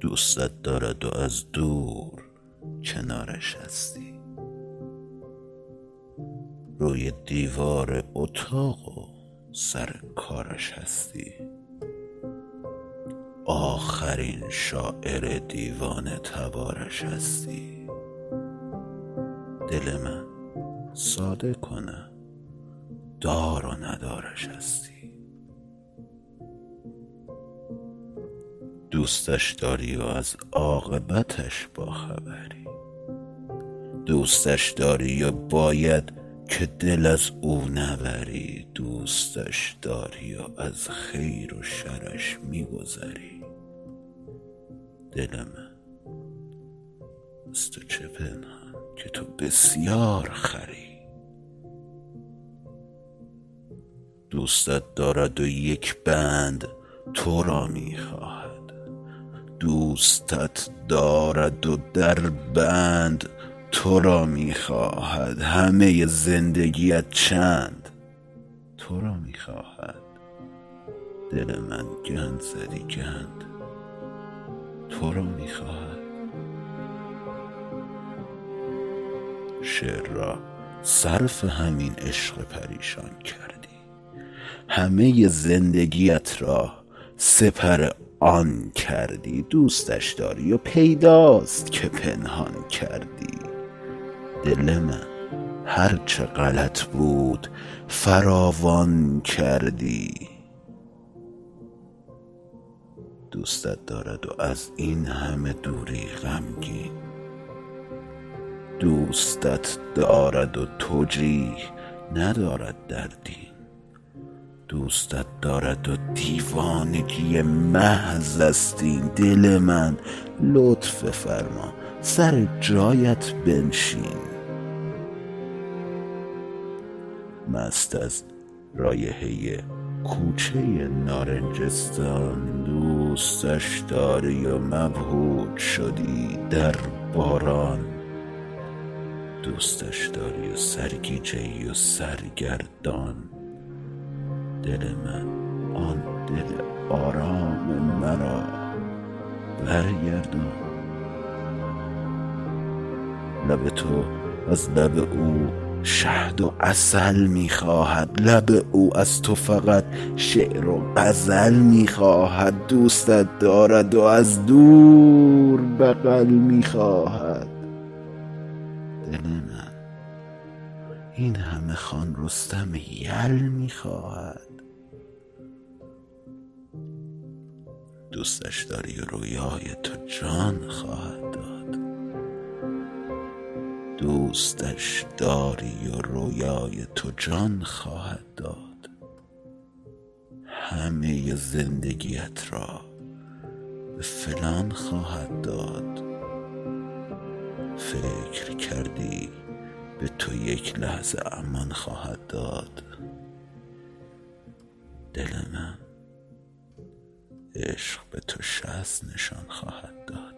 دوستت دارد و از دور کنارش هستی. روی دیوار اتاق و سر کارش هستی. آخرین شاعر دیوانه تبارش هستی. دل من ساده کنه دار و ندارش هستی. دوستش داری و از عاقبتش باخبری دوستش داری و باید که دل از او نبری. دوستش داری و از خیر و شرش میگذری. دل من از تو چه پنهان که تو بسیار خری. دوستت دارد و یک بند تو را می‌خواهد. دوستت دارد و در بند تو را می‌خواهد همه زندگیت چند؟ تو را می‌خواهد دل من گند زدی گند. تو را می‌خواهد شعر را صرف همین عشق پریشان کردی. همه زندگیت را سپر آن کردی دوستش داری و پیداست که پنهان کردی. دل من هرچه غلط بود فراوان کردی. دوستت دارد و از این همه دوری غمگین. دوستت دارد و توجیه ندارد در دین دوستت دارد و دیوانگی محض است این دل من. لطف فرما سر جایت بنشین. مست از رایحه کوچه نارنجستان دوستش داری و مبهوت شدی در باران. دوستش داری و و سرگردان. دل من آن دل آرام مرا برگردان. لب تو از لب او شهد و اصل می‌خواهد. لب او از تو فقط شعر و غزل می‌خواهد. دوستت دارد و از دور بغل می‌خواهد. دل من. این همه خان رستم یل می‌خواهد. دوستش داری و رویای تو جان خواهد داد. دوستش داری و رویای تو جان خواهد داد. همه زندگیت را به فلان خواهد داد. فکر کردی به تو یک لحظه امان خواهد داد. دل من عشق به تو شست نشان خواهد داد.